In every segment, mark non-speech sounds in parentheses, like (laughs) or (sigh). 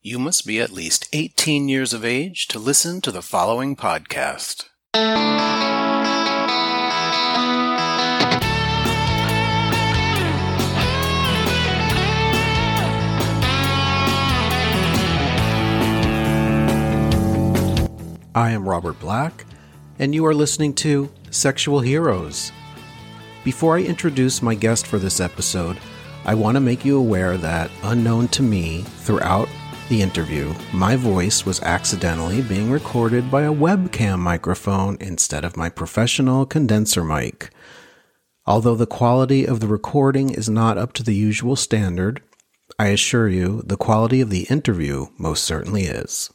You must be at least 18 years of age to listen to the following podcast. I am Robert Black, and you are listening to Sexual Heroes. Before I introduce my guest for this episode, I want to make you aware that, unknown to me, throughout the interview, my voice was accidentally being recorded by a webcam microphone instead of my professional condenser mic. Although the quality of the recording is not up to the usual standard, I assure you the quality of the interview most certainly is.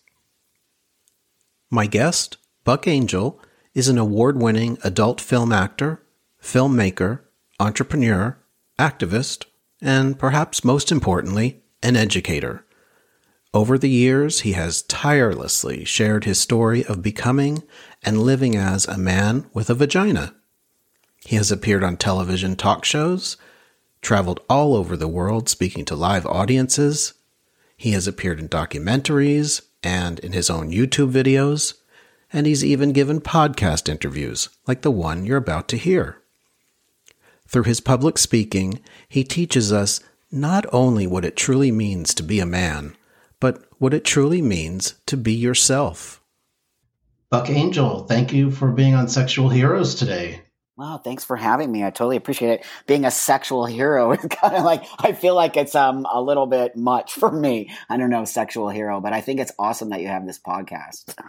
My guest, Buck Angel, is an award winning adult film actor, filmmaker, entrepreneur, activist, and perhaps most importantly, an educator. Over the years, he has tirelessly shared his story of becoming and living as a man with a vagina. He has appeared on television talk shows, traveled all over the world speaking to live audiences. He has appeared in documentaries, and in his own YouTube videos, and he's even given podcast interviews like the one you're about to hear. Through his public speaking, he teaches us not only what it truly means to be a man, but what it truly means to be yourself. Buck Angel, thank you for being on Sexual Heroes today. Wow, thanks for having me. I totally appreciate it. Being a sexual hero (laughs) is kind of like I feel like it's um a little bit much for me. I don't know, sexual hero, but I think it's awesome that you have this podcast. (laughs)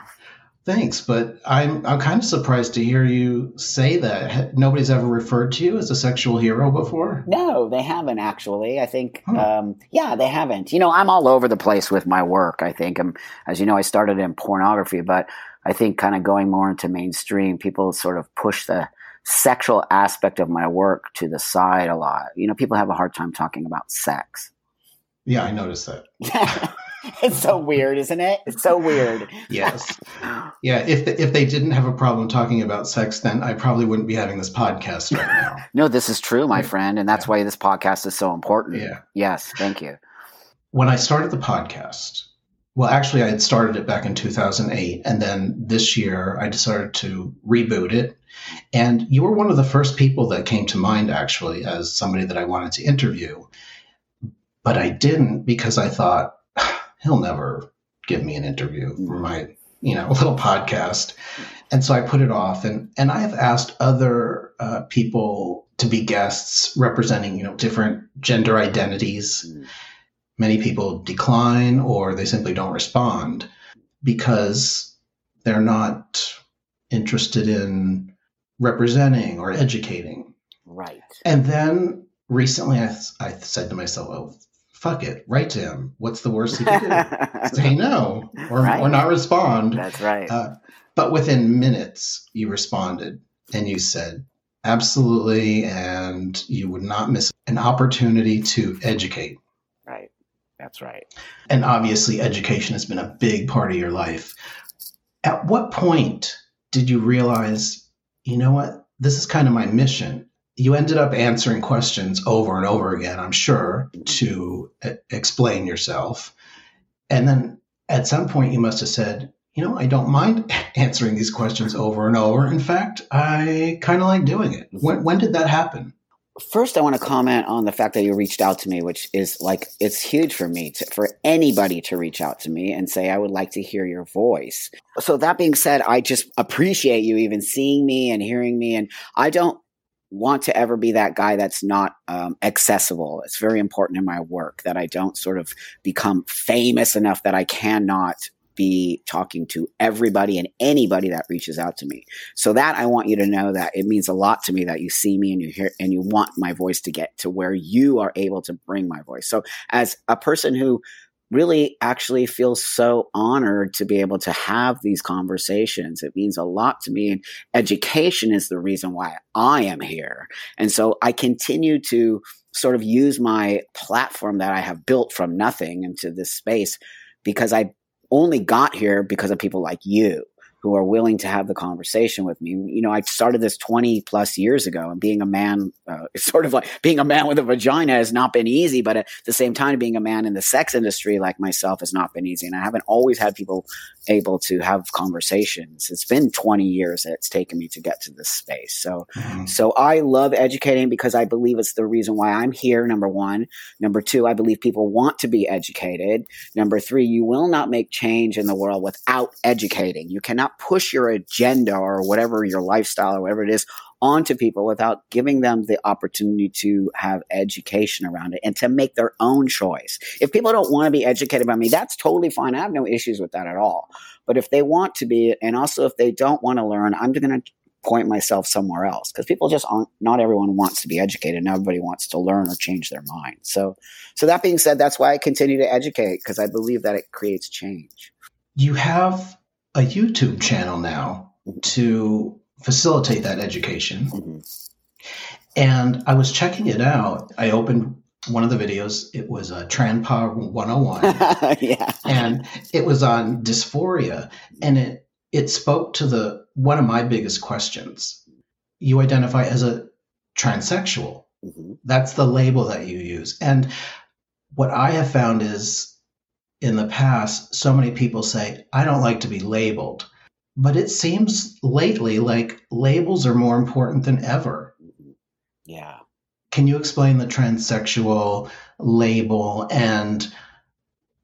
Thanks, but I'm I'm kind of surprised to hear you say that. Nobody's ever referred to you as a sexual hero before. No, they haven't actually. I think, um, yeah, they haven't. You know, I'm all over the place with my work. I think, I'm, as you know, I started in pornography, but I think kind of going more into mainstream, people sort of push the sexual aspect of my work to the side a lot. You know, people have a hard time talking about sex. Yeah, I noticed that. (laughs) (laughs) it's so weird, isn't it? It's so weird. yes. Yeah. If the, if they didn't have a problem talking about sex, then I probably wouldn't be having this podcast right now. (laughs) no, this is true, my friend, and that's yeah. why this podcast is so important. Yeah. Yes. Thank you. When I started the podcast, well, actually, I had started it back in 2008, and then this year I decided to reboot it and you were one of the first people that came to mind, actually, as somebody that I wanted to interview. But I didn't because I thought, he'll never give me an interview for my, you know, (laughs) little podcast. And so I put it off. And, and I have asked other uh, people to be guests representing, you know, different gender identities. Mm. Many people decline or they simply don't respond because they're not interested in representing or educating. Right. And then recently I, I said to myself, oh, fuck it, write to him. What's the worst he can do? (laughs) Say no or, right. or not respond. That's right. Uh, but within minutes, you responded and you said, absolutely. And you would not miss an opportunity to educate. Right. That's right. And obviously, education has been a big part of your life. At what point did you realize you know what? This is kind of my mission. You ended up answering questions over and over again, I'm sure, to explain yourself. And then at some point, you must have said, you know, I don't mind (laughs) answering these questions over and over. In fact, I kind of like doing it. When, when did that happen? First, I want to comment on the fact that you reached out to me, which is like, it's huge for me, to, for anybody to reach out to me and say, I would like to hear your voice. So, that being said, I just appreciate you even seeing me and hearing me. And I don't want to ever be that guy that's not um, accessible. It's very important in my work that I don't sort of become famous enough that I cannot be talking to everybody and anybody that reaches out to me. So that I want you to know that it means a lot to me that you see me and you hear and you want my voice to get to where you are able to bring my voice. So as a person who really actually feels so honored to be able to have these conversations. It means a lot to me. And education is the reason why I am here. And so I continue to sort of use my platform that I have built from nothing into this space because I only got here because of people like you who are willing to have the conversation with me. You know, I started this 20 plus years ago and being a man, uh, it's (laughs) sort of like being a man with a vagina has not been easy, but at the same time, being a man in the sex industry like myself has not been easy. And I haven't always had people able to have conversations. It's been 20 years that it's taken me to get to this space. So, mm-hmm. so I love educating because I believe it's the reason why I'm here. Number one. Number two, I believe people want to be educated. Number three, you will not make change in the world without educating. You cannot push your agenda or whatever your lifestyle or whatever it is onto people without giving them the opportunity to have education around it and to make their own choice. If people don't want to be educated by me, that's totally fine. I have no issues with that at all. But if they want to be, and also if they don't want to learn, I'm going to point myself somewhere else because people just aren't not everyone wants to be educated and everybody wants to learn or change their mind so so that being said that's why i continue to educate because i believe that it creates change you have a youtube channel now to facilitate that education. Mm-hmm. And I was checking it out. I opened one of the videos. It was a Tranpa 101. (laughs) yeah. And it was on dysphoria. And it it spoke to the one of my biggest questions. You identify as a transsexual. Mm-hmm. That's the label that you use. And what I have found is in the past, so many people say, I don't like to be labeled. But it seems lately like labels are more important than ever. Yeah. Can you explain the transsexual label and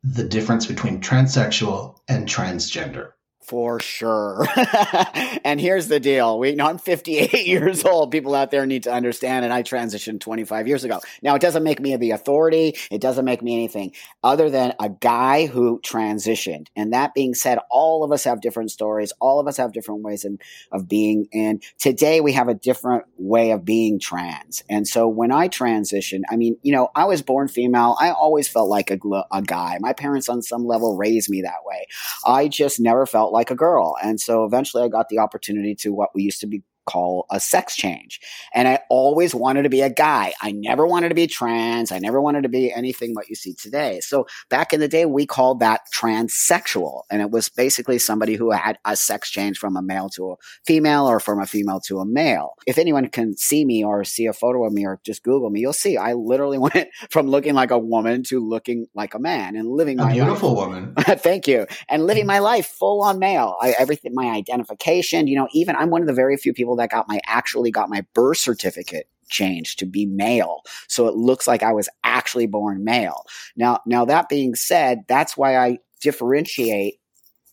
the difference between transsexual and transgender? For sure. (laughs) and here's the deal. We, you know, I'm 58 (laughs) years old. People out there need to understand, and I transitioned 25 years ago. Now, it doesn't make me the authority. It doesn't make me anything other than a guy who transitioned. And that being said, all of us have different stories. All of us have different ways of, of being. And today we have a different way of being trans. And so when I transitioned, I mean, you know, I was born female. I always felt like a, a guy. My parents on some level raised me that way. I just never felt like like a girl. And so eventually I got the opportunity to what we used to be call a sex change. And I always wanted to be a guy. I never wanted to be trans. I never wanted to be anything what you see today. So back in the day, we called that transsexual. And it was basically somebody who had a sex change from a male to a female or from a female to a male. If anyone can see me or see a photo of me or just Google me, you'll see I literally (laughs) went from looking like a woman to looking like a man and living a my beautiful life. woman. (laughs) Thank you. And living my life full on male. I, everything, my identification, you know, even I'm one of the very few people that got my actually got my birth certificate changed to be male. So it looks like I was actually born male. Now, now that being said, that's why I differentiate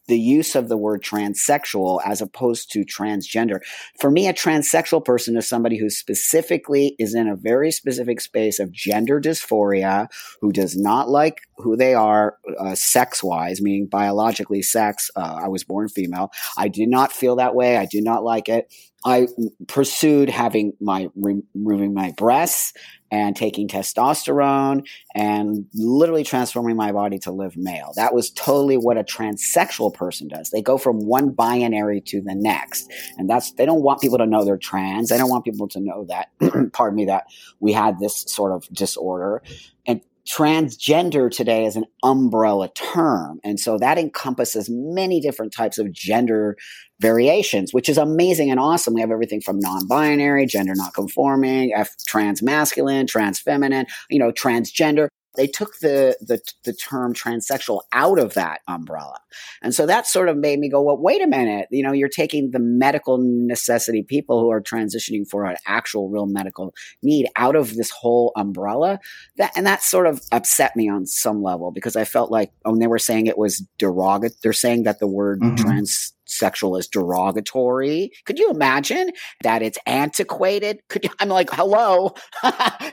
the use of the word transsexual as opposed to transgender. For me, a transsexual person is somebody who specifically is in a very specific space of gender dysphoria, who does not like who they are uh, sex wise, meaning biologically sex. Uh, I was born female. I did not feel that way. I did not like it. I pursued having my removing my breasts and taking testosterone and literally transforming my body to live male. That was totally what a transsexual person does. They go from one binary to the next. And that's, they don't want people to know they're trans. They don't want people to know that, (clears throat) pardon me, that we had this sort of disorder. And transgender today is an umbrella term. And so that encompasses many different types of gender variations, which is amazing and awesome. We have everything from non-binary, gender not conforming, F trans masculine, trans feminine, you know, transgender they took the, the, the term transsexual out of that umbrella. And so that sort of made me go, well, wait a minute. You know, you're taking the medical necessity people who are transitioning for an actual real medical need out of this whole umbrella. That, and that sort of upset me on some level because I felt like, oh, they were saying it was derogatory. They're saying that the word mm-hmm. trans sexual is derogatory. Could you imagine that it's antiquated? Could you, I'm like, hello, (laughs)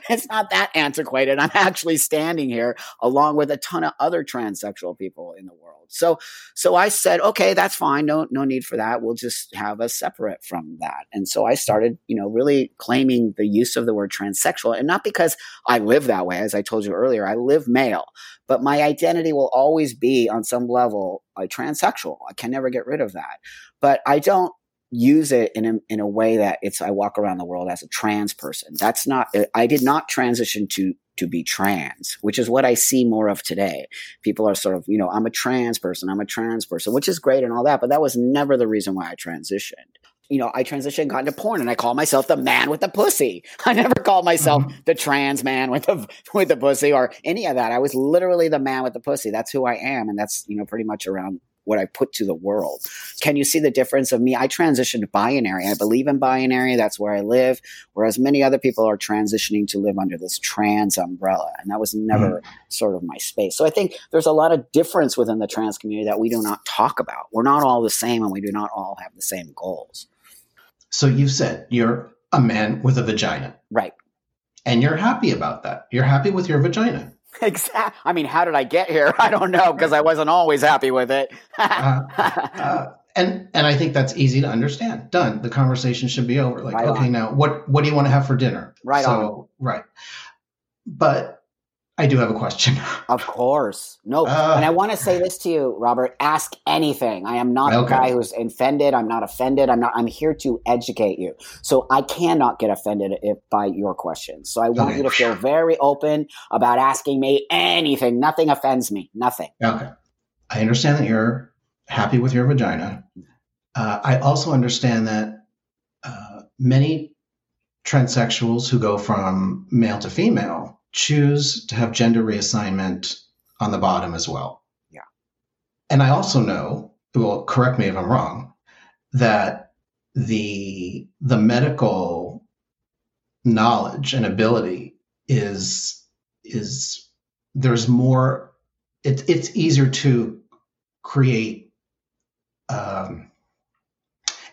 it's not that antiquated. I'm actually standing here along with a ton of other transsexual people in the world. So, so I said, okay, that's fine. No, no need for that. We'll just have us separate from that. And so I started, you know, really claiming the use of the word transsexual and not because I live that way. As I told you earlier, I live male, but my identity will always be on some level a transsexual. I can never get rid of that. But I don't use it in a, in a way that it's I walk around the world as a trans person. That's not uh, I did not transition to to be trans, which is what I see more of today. People are sort of, you know, I'm a trans person, I'm a trans person, which is great and all that, but that was never the reason why I transitioned. You know, I transitioned, got into porn, and I call myself the man with the pussy. (laughs) I never called myself mm-hmm. the trans man with the (laughs) with the pussy or any of that. I was literally the man with the pussy. That's who I am, and that's you know pretty much around what I put to the world. Can you see the difference of me? I transitioned binary. I believe in binary. That's where I live. Whereas many other people are transitioning to live under this trans umbrella. And that was never mm. sort of my space. So I think there's a lot of difference within the trans community that we do not talk about. We're not all the same and we do not all have the same goals. So you've said you're a man with a vagina. Right. And you're happy about that. You're happy with your vagina. (laughs) Exactly. I mean, how did I get here? (laughs) I don't know because I wasn't always happy with it. (laughs) uh, uh, and and I think that's easy to understand. Done. The conversation should be over. Like, right okay, on. now what what do you want to have for dinner? Right. So on. right. But I do have a question. (laughs) Of course. No. Uh, and I want to say this to you, Robert. Ask anything. I am not okay. a guy who's offended. I'm not offended. I'm not I'm here to educate you. So I cannot get offended if, by your questions. So I want okay. you to feel very open about asking me anything. Nothing offends me. Nothing. Okay. I understand that you're happy with your vagina. Uh, I also understand that uh, many transsexuals who go from male to female choose to have gender reassignment on the bottom as well. Yeah. And I also know, well, correct me if I'm wrong, that the the medical knowledge and ability is is there's more it, it's easier to create um,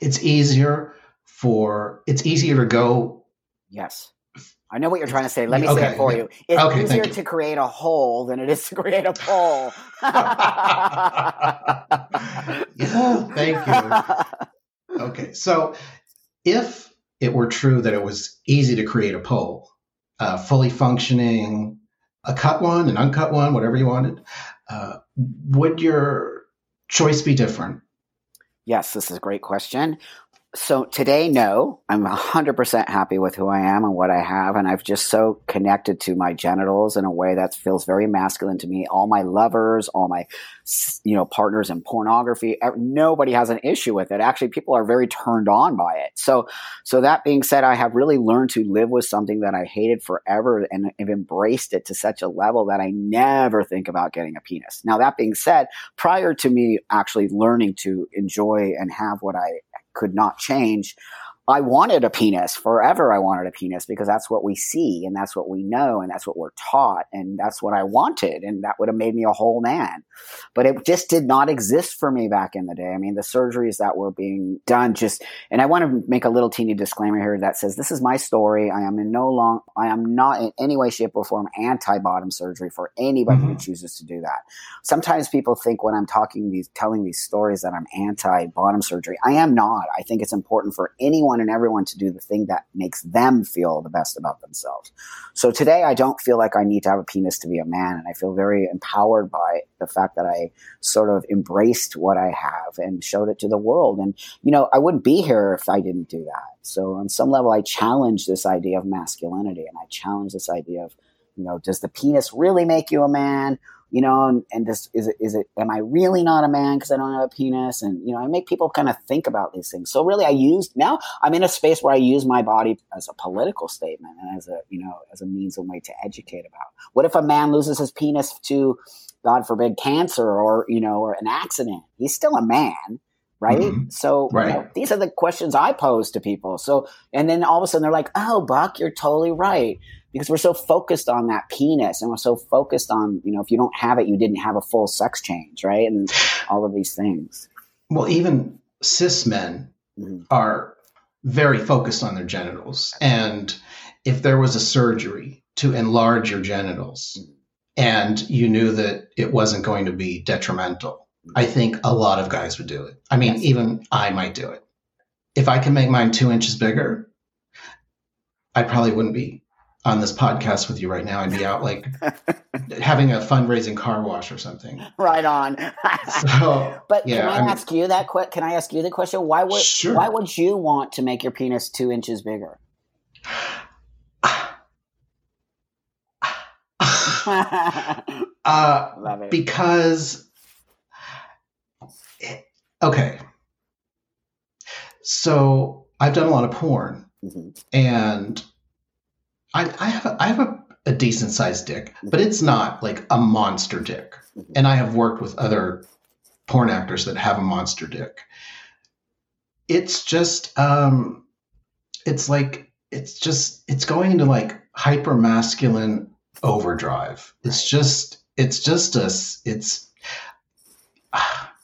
it's easier for it's easier to go yes I know what you're trying to say. Let me okay. say it for you. It's okay, easier to create a hole than it is to create a pole. yeah, (laughs) thank you. Okay, so if it were true that it was easy to create a pole, uh, fully functioning, a cut one, an uncut one, whatever you wanted, uh, would your choice be different? Yes, this is a great question so today, no, I'm 100% happy with who I am and what I have. And I've just so connected to my genitals in a way that feels very masculine to me. All my lovers, all my, you know, partners in pornography, nobody has an issue with it. Actually, people are very turned on by it. So, so that being said, I have really learned to live with something that I hated forever and have embraced it to such a level that I never think about getting a penis. Now, that being said, prior to me actually learning to enjoy and have what I could not change. I wanted a penis forever. I wanted a penis because that's what we see and that's what we know and that's what we're taught and that's what I wanted. And that would have made me a whole man. But it just did not exist for me back in the day. I mean, the surgeries that were being done just, and I want to make a little teeny disclaimer here that says this is my story. I am in no long, I am not in any way, shape, or form anti bottom surgery for anybody mm-hmm. who chooses to do that. Sometimes people think when I'm talking these, telling these stories that I'm anti bottom surgery. I am not. I think it's important for anyone anyone and everyone to do the thing that makes them feel the best about themselves. So today I don't feel like I need to have a penis to be a man. And I feel very empowered by the fact that I sort of embraced what I have and showed it to the world. And, you know, I wouldn't be here if I didn't do that. So on some level, I challenge this idea of masculinity and I challenge this idea of, you know, does the penis really make you a man? You know, and, and this is it, is it, am I really not a man because I don't have a penis? And, you know, I make people kind of think about these things. So really I use, now I'm in a space where I use my body as a political statement and as a, you know, as a means and way to educate about. What if a man loses his penis to, God forbid, cancer or, you know, or an accident? He's still a man right? Mm-hmm. So right. You know, these are the questions I pose to people. So, and then all of a sudden they're like, "Oh, Buck, you're totally right." Because we're so focused on that penis and we're so focused on, you know, if you don't have it, you didn't have a full sex change, right? And all of these things. Well, even cis men mm-hmm. are very focused on their genitals. And if there was a surgery to enlarge your genitals mm-hmm. and you knew that it wasn't going to be detrimental, mm-hmm. I think a lot of guys would do it. I mean, yes. even I might do it. If I can make mine two inches bigger, I probably wouldn't be on this podcast with you right now. I'd be out like (laughs) having a fundraising car wash or something. Right on. (laughs) so, (laughs) but yeah, can I, I mean, ask you that? quick? can I ask you the question? Why would sure. why would you want to make your penis two inches bigger? (sighs) uh, because okay, so I've done a lot of porn, mm-hmm. and I, I have a, I have a, a decent sized dick, but it's not like a monster dick. Mm-hmm. And I have worked with other porn actors that have a monster dick. It's just um, it's like it's just it's going into like hyper masculine overdrive. It's just it's just a it's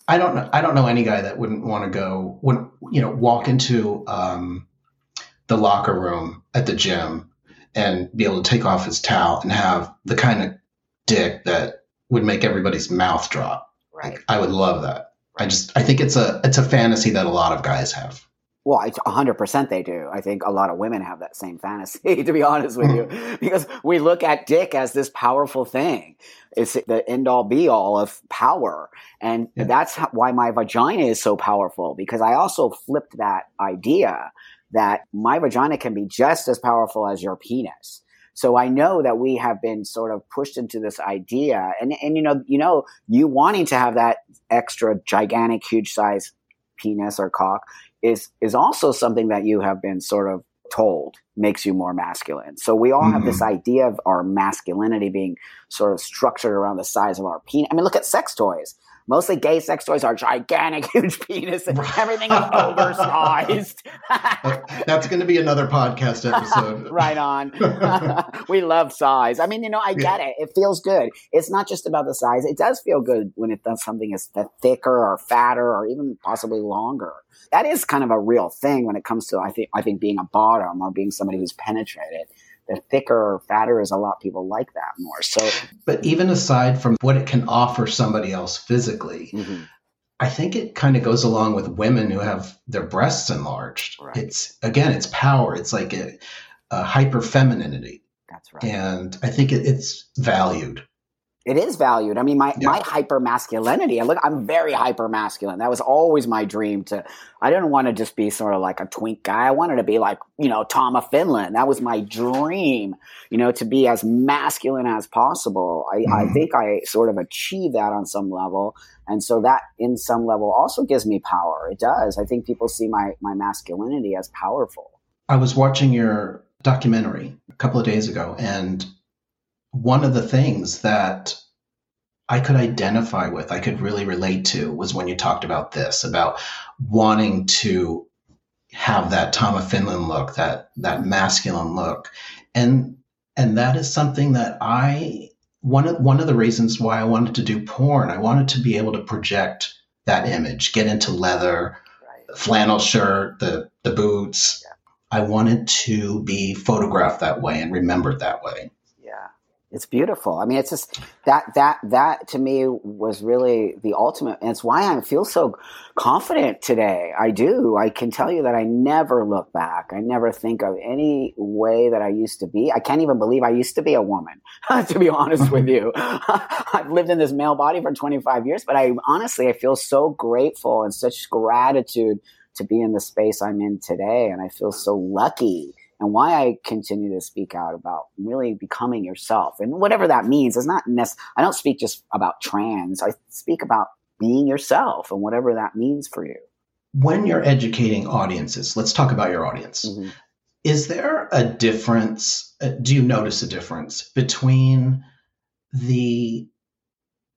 I don't know I don't know any guy that wouldn't want to go would you know walk into um, the locker room at the gym and be able to take off his towel and have the kind of dick that would make everybody's mouth drop. Right. I would love that. I just I think it's a it's a fantasy that a lot of guys have. Well, it's 100% they do. I think a lot of women have that same fantasy, (laughs) to be honest with you, mm-hmm. because we look at dick as this powerful thing. It's the end all be all of power. And yeah. that's why my vagina is so powerful, because I also flipped that idea that my vagina can be just as powerful as your penis. So I know that we have been sort of pushed into this idea and, and you know, you know, you wanting to have that extra gigantic, huge size penis or cock is is also something that you have been sort of told makes you more masculine. So we all mm-hmm. have this mm-hmm. idea of our masculinity being sort of structured around the size of our penis. I mean, look at sex toys. Mostly gay sex toys are gigantic, (laughs) huge penis, and everything is oversized. (laughs) That's going to be another podcast episode. (laughs) right on. we love size. I mean, you know, I get yeah. it. It feels good. It's not just about the size. It does feel good when it does something is thicker or fatter or even possibly longer. That is kind of a real thing when it comes to I think I think being a bottom or being somebody who's penetrated the thicker or fatter is a lot people like that more. So, but even aside from what it can offer somebody else physically, mm-hmm. I think it kind of goes along with women who have their breasts enlarged. Right. It's again, it's power. It's like a, a hyper femininity. That's right. And I think it, it's valued it is valued. I mean, my, yeah. my hyper masculinity, I look, I'm very hyper masculine. That was always my dream to, I didn't want to just be sort of like a twink guy. I wanted to be like, you know, Tom of Finland. That was my dream, you know, to be as masculine as possible. I, mm-hmm. I think I sort of achieved that on some level. And so that in some level also gives me power. It does. I think people see my, my masculinity as powerful. I was watching your documentary a couple of days ago and one of the things that I could identify with, I could really relate to, was when you talked about this, about wanting to have that Tom of Finland look, that that masculine look, and and that is something that I one of one of the reasons why I wanted to do porn. I wanted to be able to project that image, get into leather, right. flannel shirt, the the boots. Yeah. I wanted to be photographed that way and remembered that way. It's beautiful. I mean, it's just that that that to me was really the ultimate, and it's why I feel so confident today. I do. I can tell you that I never look back. I never think of any way that I used to be. I can't even believe I used to be a woman. (laughs) to be honest with mm-hmm. you, (laughs) I've lived in this male body for 25 years, but I honestly I feel so grateful and such gratitude to be in the space I'm in today, and I feel so lucky and why I continue to speak out about really becoming yourself and whatever that means. It's not necessarily, I don't speak just about trans. I speak about being yourself and whatever that means for you. When you're educating audiences, let's talk about your audience. Mm-hmm. Is there a difference? Uh, do you notice a difference between the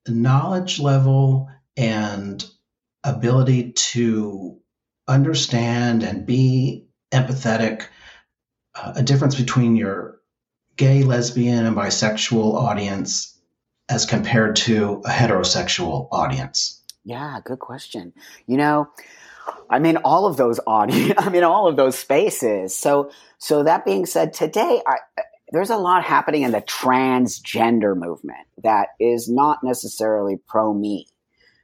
knowledge level and ability to understand and be empathetic a difference between your gay, lesbian, and bisexual audience as compared to a heterosexual audience? Yeah, good question. You know, I'm in all of those audience. (laughs) I'm in all of those spaces. So, so that being said, today I, there's a lot happening in the transgender movement that is not necessarily pro me.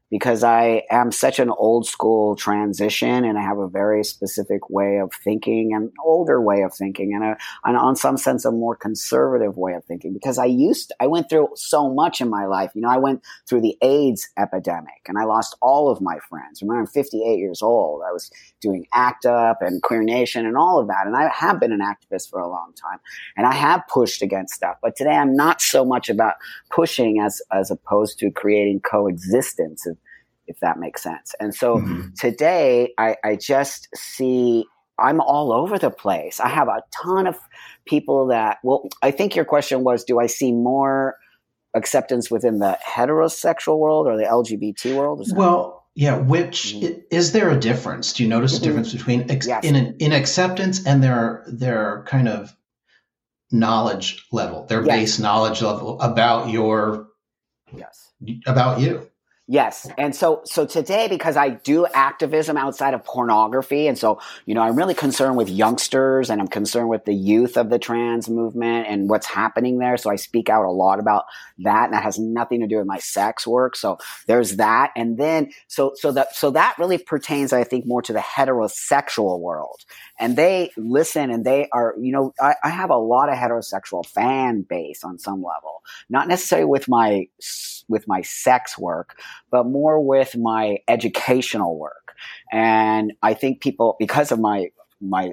Because I am such an old school transition and I have a very specific way of thinking and older way of thinking and, a, and on some sense a more conservative way of thinking because I used I went through so much in my life. You know I went through the AIDS epidemic and I lost all of my friends. Remember I'm 58 years old I was doing ACT UP and Queer Nation and all of that and I have been an activist for a long time and I have pushed against stuff but today I'm not so much about pushing as as opposed to creating coexistence if that makes sense. And so mm-hmm. today I, I just see I'm all over the place. I have a ton of people that, well, I think your question was, do I see more acceptance within the heterosexual world or the LGBT world? Well, yeah. Which mm-hmm. is there a difference? Do you notice mm-hmm. a difference between ex- yes. in in acceptance and their their kind of knowledge level, their yes. base knowledge level about your yes about you? Yes. And so, so today, because I do activism outside of pornography, and so, you know, I'm really concerned with youngsters and I'm concerned with the youth of the trans movement and what's happening there. So I speak out a lot about that. And that has nothing to do with my sex work. So there's that. And then, so, so that, so that really pertains, I think, more to the heterosexual world. And they listen and they are, you know, I, I have a lot of heterosexual fan base on some level, not necessarily with my, with my sex work, but more with my educational work. And I think people, because of my my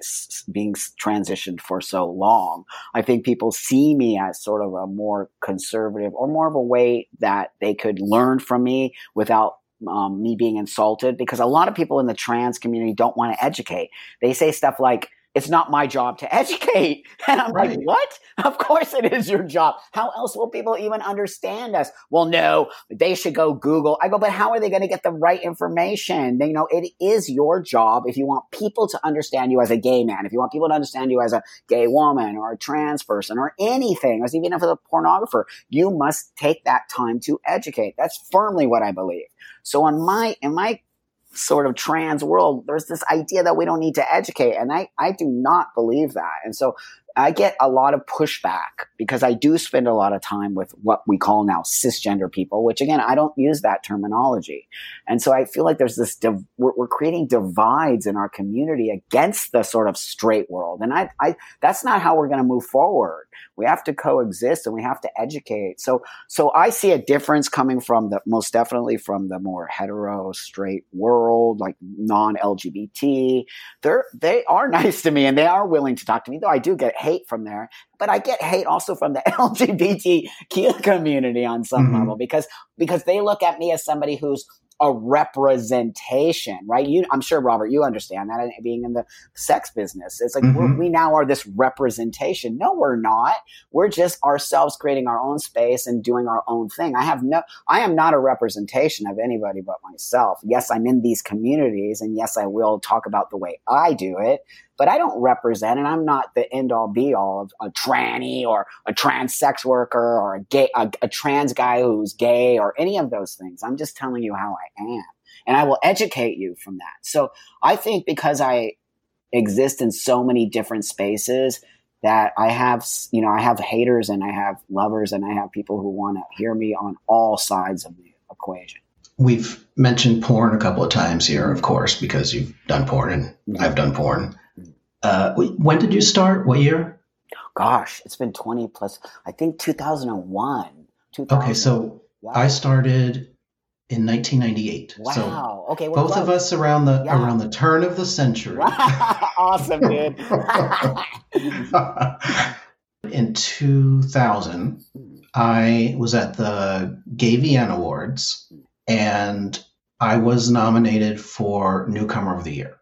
being transitioned for so long, I think people see me as sort of a more conservative or more of a way that they could learn from me without um, me being insulted. Because a lot of people in the trans community don't want to educate. They say stuff like, it's not my job to (laughs) educate. And I'm right. like, what? Of course it is your job. How else will people even understand us? Well, no, they should go Google. I go, but how are they going to get the right information? They, you know, it is your job if you want people to understand you as a gay man, if you want people to understand you as a gay woman or a trans person or anything, or even if it's a pornographer, you must take that time to educate. That's firmly what I believe. So on my, in my sort of trans world, there's this idea that we don't need to educate. And I, I do not believe that. And so I get a lot of pushback because I do spend a lot of time with what we call now cisgender people, which again, I don't use that terminology. And so I feel like there's this, div- we're, we're, creating divides in our community against the sort of straight world. And I, I that's not how we're going to move forward. We have to coexist and we have to educate. So, so I see a difference coming from the, most definitely from the more hetero straight world, like non-LGBT. They're, they are (laughs) nice to me and they are willing to talk to me, though I do get hate from there, but I get hate also from the (laughs) LGBTQ community on some mm-hmm. level because because they look at me as somebody who's a representation, right? You, I'm sure, Robert, you understand that being in the sex business. It's like mm-hmm. we now are this representation. No, we're not. We're just ourselves creating our own space and doing our own thing. I have no, I am not a representation of anybody but myself. Yes, I'm in these communities and yes, I will talk about the way I do it, but I don't represent, and I'm not the end all be all of a tranny or a trans sex worker or a gay, a, a trans guy who's gay or any of those things. I'm just telling you how I am, and I will educate you from that. So I think because I exist in so many different spaces that I have, you know, I have haters and I have lovers and I have people who want to hear me on all sides of the equation. We've mentioned porn a couple of times here, of course, because you've done porn and. I've done porn. Uh, when did you start? What year? Gosh, it's been 20 plus, I think 2001. Okay, so wow. I started in 1998. Wow. So okay. Well, both of us around the yeah. around the turn of the century. (laughs) awesome, dude. (laughs) in 2000, I was at the GayVN Awards, and I was nominated for Newcomer of the Year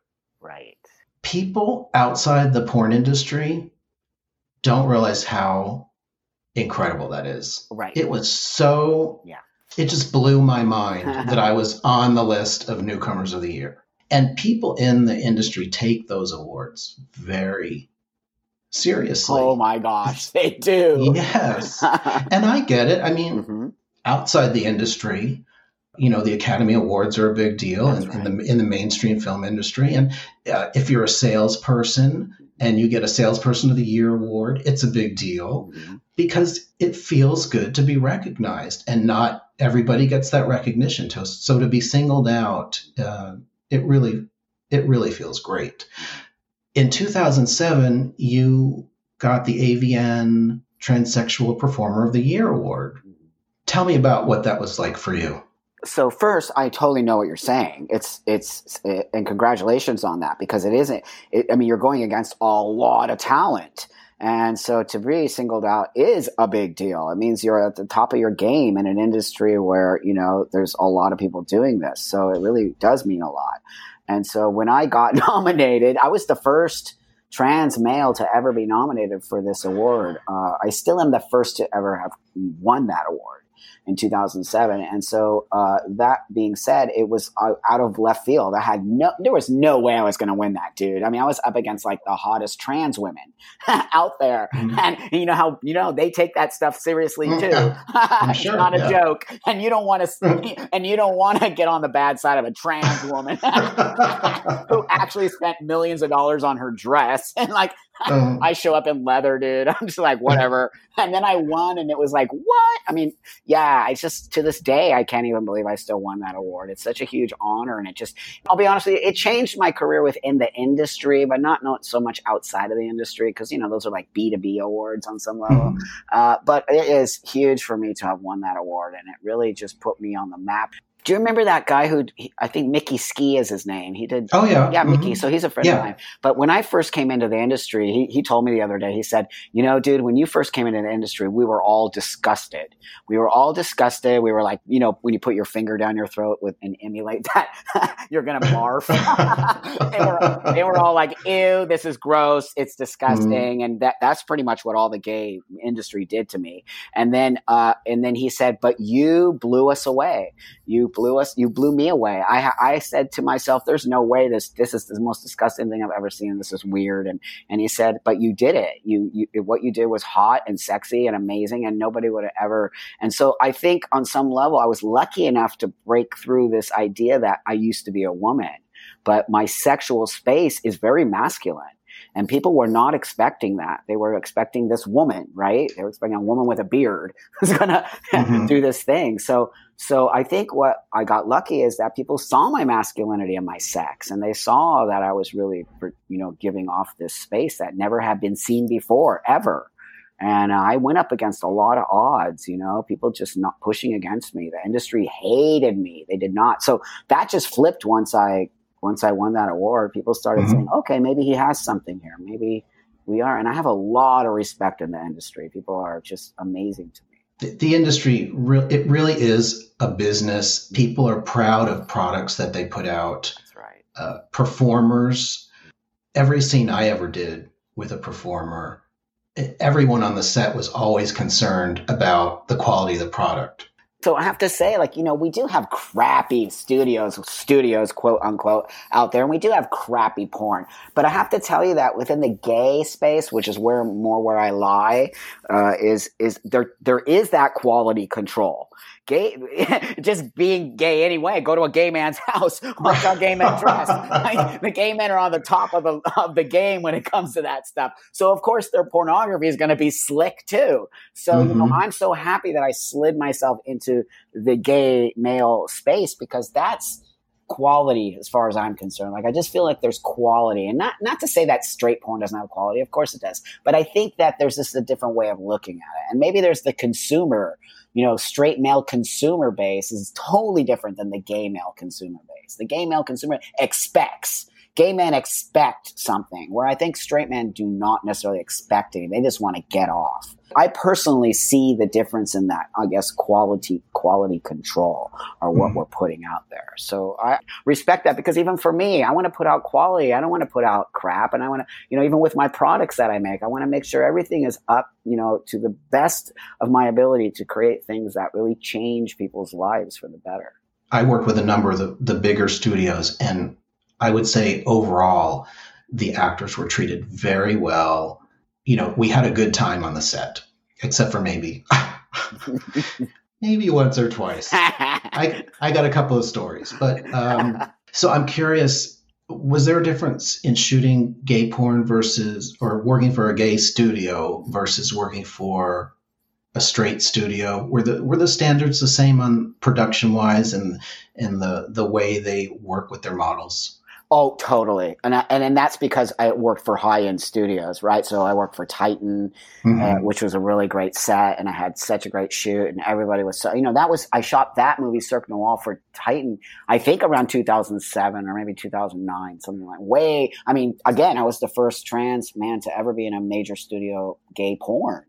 people outside the porn industry don't realize how incredible that is. Right. It was so yeah. It just blew my mind (laughs) that I was on the list of newcomers of the year. And people in the industry take those awards very seriously. Oh my gosh, they do. (laughs) yes. (laughs) and I get it. I mean, mm-hmm. outside the industry, you know the Academy Awards are a big deal in, right. in, the in the mainstream film industry, and uh, if you're a salesperson and you get a salesperson of the year award, it's a big deal mm-hmm. because it feels good to be recognized and not everybody gets that recognition. To, so to be singled out, uh, it really, it really feels great. In 2007, you got the AVN Transsexual Performer of the Year award. Tell me about what that was like for you. So first, I totally know what you're saying. It's it's it, and congratulations on that because it isn't. It, I mean, you're going against a lot of talent, and so to be singled out is a big deal. It means you're at the top of your game in an industry where you know there's a lot of people doing this. So it really does mean a lot. And so when I got (laughs) nominated, I was the first trans male to ever be nominated for this award. Uh, I still am the first to ever have won that award in 2007. And so, uh, that being said, it was uh, out of left field. I had no, there was no way I was going to win that, dude. I mean, I was up against like the hottest trans women (laughs) out there. Mm-hmm. And you know how, you know, they take that stuff seriously too. (laughs) it's sure, not yeah. a joke. And you don't want to, (laughs) and you don't want to get on the bad side of a trans woman who actually spent millions of dollars on her dress and like um, I show up in leather, dude. (laughs) I'm just like, whatever. and then I won, and it was like, what? I mean, yeah, I just, to this day, I can't even believe I still won that award. It's such a huge honor. And it just, I'll be honest with you, it changed my career within the industry, but not, not so much outside of the industry, because, you know, those are like B2B awards on some level. Mm-hmm. Uh, but it is huge for me to have won that award, and it really just put me on the map. Do you remember that guy who I think Mickey Skee is his name? He did. Oh yeah, yeah, Mickey. Mm-hmm. So he's a friend yeah. of mine. But when I first came into the industry, he he told me the other day. He said, "You know, dude, when you first came into the industry, we were all disgusted. We were all disgusted. We were like, you know, when you put your finger down your throat with and emulate that, (laughs) you're gonna barf. (laughs) (laughs) they were they were all like, ew, this is gross. It's disgusting. Mm-hmm. And that that's pretty much what all the gay industry did to me. And then uh, and then he said, but you blew us away. You blew us, you blew me away. I, I said to myself, there's no way this, this is the most disgusting thing I've ever seen. This is weird. And, and he said, but you did it. You, you, what you did was hot and sexy and amazing and nobody would have ever. And so I think on some level, I was lucky enough to break through this idea that I used to be a woman, but my sexual space is very masculine. And people were not expecting that. They were expecting this woman, right? They were expecting a woman with a beard (laughs) who's going to mm-hmm. do this thing. So, so I think what I got lucky is that people saw my masculinity and my sex, and they saw that I was really, you know, giving off this space that never had been seen before, ever. And I went up against a lot of odds, you know, people just not pushing against me. The industry hated me. They did not. So that just flipped once I once I won that award, people started mm-hmm. saying, okay, maybe he has something here. Maybe we are. And I have a lot of respect in the industry. People are just amazing to me. The, the industry, re- it really is a business. People are proud of products that they put out. That's right. Uh, performers, every scene I ever did with a performer, everyone on the set was always concerned about the quality of the product so I have to say, like, you know, we do have crappy studios, studios, quote unquote, out there, and we do have crappy porn. But I have to tell you that within the gay space, which is where more where I lie, uh, is is there there is that quality control gay, (laughs) just being gay anyway. Go to a gay man's (laughs) house, watch how gay men dress. the gay men are on the top of the of the game when it comes to that stuff. So of course their pornography is going to be slick too. So mm-hmm. you know, mm-hmm. I'm so happy that I slid myself into the gay male space because that's quality as far as I'm concerned. Like I just feel like there's quality, and not not to say that straight porn doesn't have quality. Of course it does, but I think that there's just a different way of looking at it, and maybe there's the consumer you know, straight male consumer base is totally different than the gay male consumer base. The gay male consumer expects gay men expect something where I think straight men do not necessarily expect anything. They just want to get off. I personally see the difference in that, I guess, quality, quality control or what mm we're putting out there. So I respect that because even for me, I want to put out quality. I don't want to put out crap. And I want to, you know, even with my products that I make, I want to make sure everything is up, you know, to the best of my ability to create things that really change people's lives for the better. I work with a number of the, the bigger studios and I would say overall, the actors were treated very well. You know, we had a good time on the set, except for maybe (laughs) maybe once or twice. I I got a couple of stories, but um, so I'm curious. Was there a difference in shooting gay porn versus or working for a gay studio versus working for a straight studio? Were the were the standards the same on production wise and and the the way they work with their models? Oh, totally. And I, and and that's because I worked for high end studios, right? So I worked for Titan, mm-hmm. uh, which was a really great set, and I had such a great shoot, and everybody was so you know that was I shot that movie Cirque Noir for Titan, I think around 2007 or maybe 2009, something like way. I mean, again, I was the first trans man to ever be in a major studio gay porn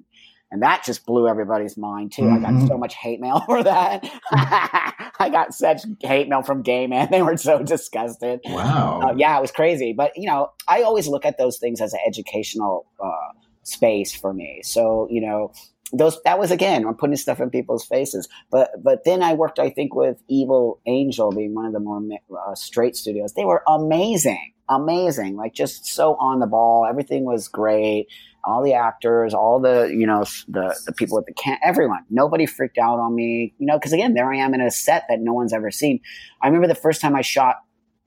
and that just blew everybody's mind too. Mm-hmm. I got mm-hmm. so much hate mail (laughs) for that. (laughs) I got such hate mail from gay men; (laughs) they were so disgusted. Wow. Uh, yeah, it was crazy. But you know, I always look at those things as an educational uh, space for me. So you know, those that was again I'm putting stuff in people's faces. But but then I worked, I think, with Evil Angel being one of the more uh, straight studios. They were amazing, amazing, like just so on the ball. Everything was great all the actors, all the you know the the people at the camp, everyone. Nobody freaked out on me, you know, because again, there I am in a set that no one's ever seen. I remember the first time I shot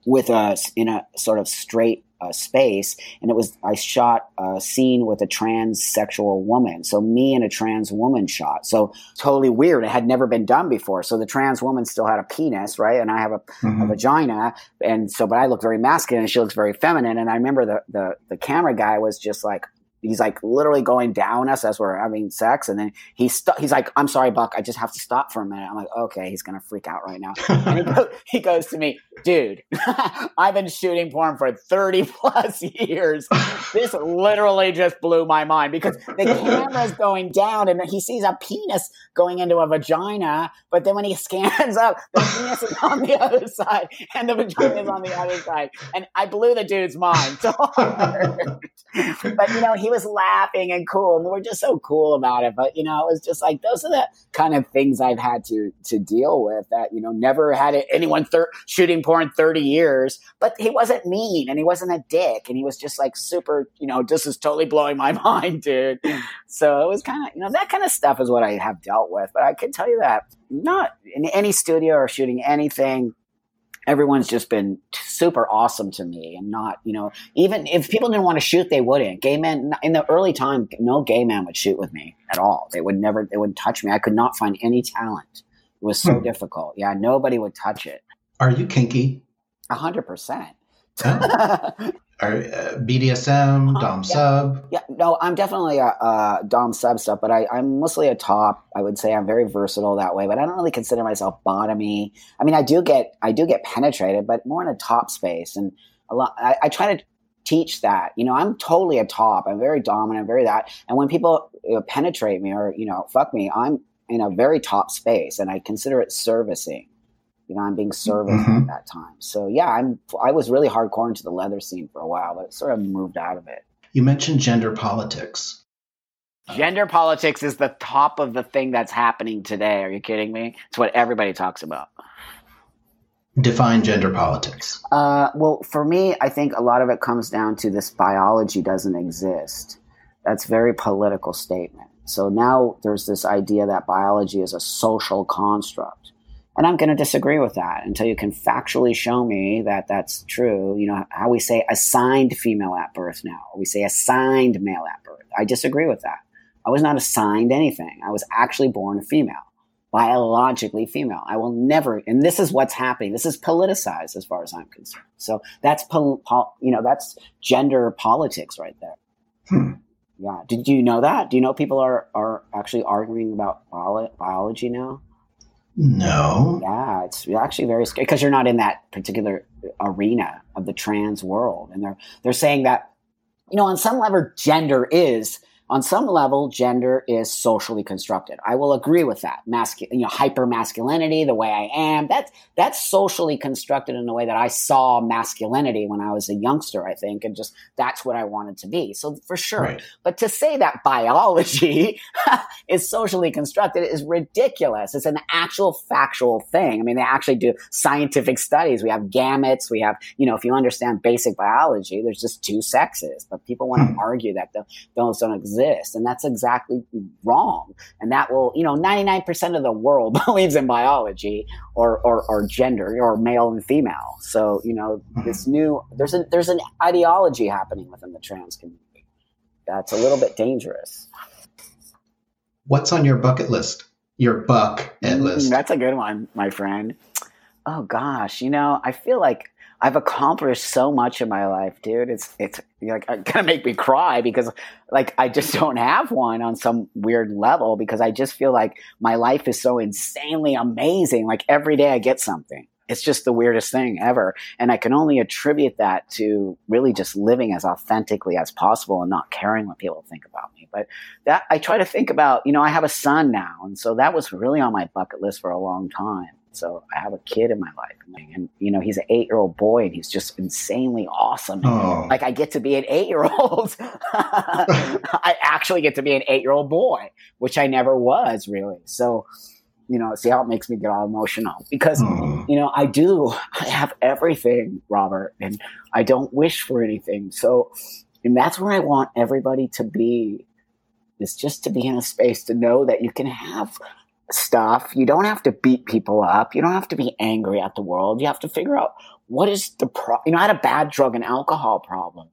with us in a sort of straight uh, space, and it was I shot a scene with a transsexual woman. So me and a trans woman shot. So totally weird. It had never been done before. So the trans woman still had a penis, right, and I have a, mm-hmm. a vagina, and so but I look very masculine, and she looks very feminine. And I remember the the the camera guy was just like, he's like literally going down us as we're having sex, and then he's st- he's like, "I'm sorry, Buck, I just have to stop for a minute." I'm like, "Okay, he's gonna freak out right now." (laughs) and he, go- he goes to me, "Dude, (laughs) I've been shooting porn for 30 (laughs) plus years. This literally just blew my mind because the camera's going down, and he sees a penis going into a vagina, but then when he scans up, the penis is on the other side, and the vagina is on the other side, and I blew the dude's mind so hard. but you know, he was was laughing and cool, and we were just so cool about it. But you know, it was just like those are the kind of things I've had to to deal with. That you know, never had anyone thir- shooting porn thirty years, but he wasn't mean and he wasn't a dick, and he was just like super. You know, this is totally blowing my (laughs) mind, dude. So it was kind of you know that kind of stuff is what I have dealt with. But I can tell you that not in any studio or shooting anything everyone's just been super awesome to me and not you know even if people didn't want to shoot they wouldn't. Gay men in the early time no gay man would shoot with me at all. They would never they wouldn't touch me. I could not find any talent. It was so hmm. difficult. Yeah nobody would touch it. Are you kinky? A hundred percent (laughs) Are, uh, BDSM, uh-huh. Dom yeah. sub? Yeah, no, I'm definitely a, a, Dom sub stuff, but I, am mostly a top. I would say I'm very versatile that way, but I don't really consider myself bottomy. I mean, I do get I do get penetrated, but more in a top space, and a lot. I, I try to teach that. You know, I'm totally a top. I'm very dominant, very that. And when people you know, penetrate me or you know fuck me, I'm in a very top space, and I consider it servicing. You know, I'm being serviced mm-hmm. at that time. So yeah, I'm. I was really hardcore into the leather scene for a while, but sort of moved out of it. You mentioned gender politics. Gender politics is the top of the thing that's happening today. Are you kidding me? It's what everybody talks about. Define gender politics. Uh, well, for me, I think a lot of it comes down to this biology doesn't exist. That's very political statement. So now there's this idea that biology is a social construct. And I'm going to disagree with that until you can factually show me that that's true. You know, how we say assigned female at birth now, we say assigned male at birth. I disagree with that. I was not assigned anything. I was actually born a female, biologically female. I will never, and this is what's happening. This is politicized as far as I'm concerned. So that's, pol, pol, you know, that's gender politics right there. Hmm. Yeah. Did you know that? Do you know people are, are actually arguing about bio- biology now? No. Yeah, it's actually very scary because you're not in that particular arena of the trans world, and they're they're saying that you know on some level gender is on some level, gender is socially constructed. I will agree with that. Mascu- you know, hyper masculinity, the way I am, that's, that's socially constructed in the way that I saw masculinity when I was a youngster, I think, and just that's what I wanted to be. So for sure. Right. But to say that biology (laughs) is socially constructed is ridiculous. It's an actual factual thing. I mean, they actually do scientific studies. We have gametes. We have, you know, if you understand basic biology, there's just two sexes, but people want to hmm. argue that those don't exist exist. And that's exactly wrong. And that will, you know, 99% of the world (laughs) believes in biology or, or, or gender or male and female. So, you know, this new, there's a, there's an ideology happening within the trans community. That's a little bit dangerous. What's on your bucket list? Your bucket Mm, list. That's a good one, my friend. Oh gosh, you know, I feel like I've accomplished so much in my life, dude. It's it's like it's uh, (laughs) gonna make me cry because like I just (laughs) don't have one on some weird level because I just feel like my life is so insanely amazing. Like every day I get something. It's just the weirdest thing ever. And I can only attribute that to really just living as authentically as possible and not caring what people think about me. But that I try to think about, you know, I have a son now. And so that was really on my bucket list for a long time. So I have a kid in my life, and you know he's an eight-year-old boy, and he's just insanely awesome. Oh. Like I get to be an eight-year-old. (laughs) I actually get to be an eight-year-old boy, which I never was really. So, you know, see how it makes me get all emotional because Oh. you know I do. I have everything, Robert, and I don't wish for anything. So, and that's where I want everybody to be. Is just to be in a space to know that you can have stuff. You don't have to beat people up. You don't have to be angry at the world. You have to figure out what is the pro. You know, I had a bad drug and alcohol problem.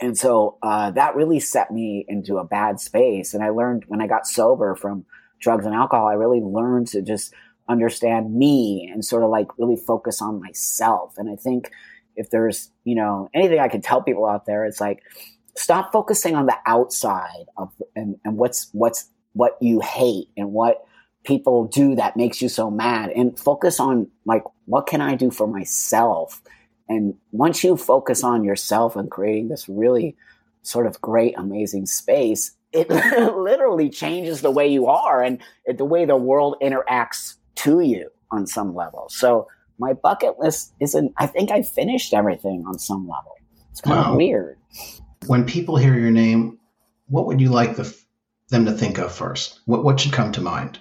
And so uh, that really set me into a bad space. And I learned when I got sober from drugs and alcohol, I really learned to just understand me and sort of like really focus on myself. And I think if there's, you know, anything I can tell people out there, it's like, stop focusing on the outside of and, and what's what's what you hate and what people do that makes you so mad. And focus on like what can i do for myself? And once you focus on yourself and creating this really sort of great amazing space it (laughs) literally changes the way you are and the way the world interacts to you on some level. So my bucket list isn't i think i finished everything on some level. It's kind Wow. of weird. When people hear your name, what would you like the, them to think of first? What, what should come to mind?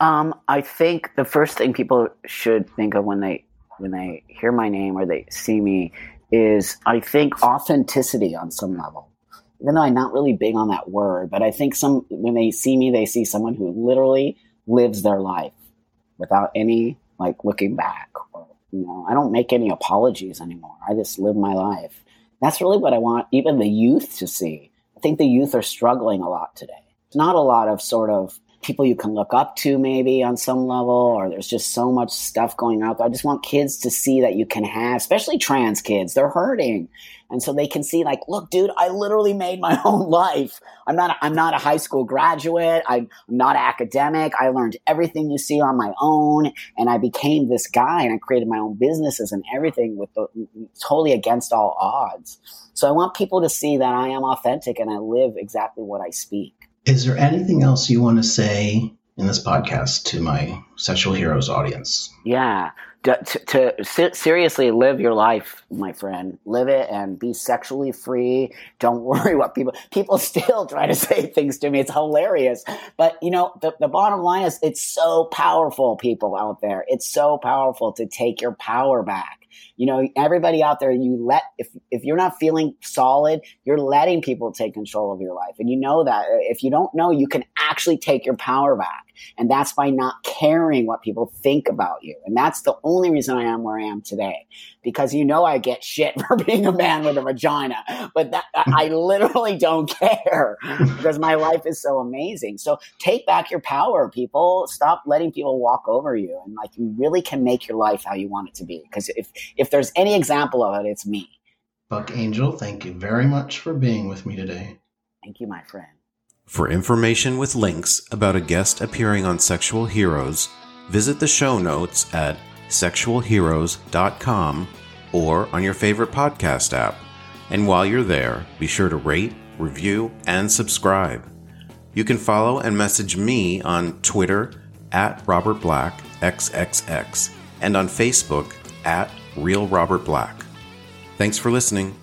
Um, I think the first thing people should think of when they when they hear my name or they see me is I think authenticity on some level. Even though I'm not really big on that word, but I think some when they see me, they see someone who literally lives their life without any like looking back. Or, you know, I don't make any apologies anymore. I just live my life. That's really what I want even the youth to see. I think the youth are struggling a lot today. Not a lot of sort of people you can look up to maybe on some level or there's just so much stuff going out. I just want kids to see that you can have, especially trans kids, they're hurting. And so they can see like, look, dude, I literally made my (laughs) own life. I'm not, I'm not a high school graduate. I'm not academic. I learned everything you see on my own and I became this guy and I created my own businesses and everything with the totally against all odds. So I want people to see that I am authentic and I live exactly what I speak. Is there anything else you want to say in this podcast to my Sexual Heroes audience? Yeah. To, to, to seriously live your life, my friend. Live it and be sexually free. Don't (laughs) worry what people, people (laughs) still try to say things to me. It's hilarious. But you know, the, the bottom line is it's so powerful, people out there. It's so powerful to take your power back. You know, everybody out there, you let, if, if you're not feeling solid, you're letting people take control of your life. And you know that uh, if you don't know, you can actually take your power back. And that's by not caring what people think about you. And that's the only reason I am where I am today. Because you know I get shit (laughs) for being a man with a vagina, but that I (laughs) literally don't care because my life is so amazing. So take back your power, people. Stop letting people walk over you. And like you really can make your life how you want it to be. Because if if there's any example of it, it's me. Buck Angel, thank you very much for being with me today. Thank you, my friend. For information with links about a guest appearing on Sexual Heroes, visit the show notes at sexualheroes.com or on your favorite podcast app. And while you're there, be sure to rate, review, and subscribe. You can follow and message me on Twitter at Robert Black XXX and on Facebook at Real Robert Black. Thanks for listening.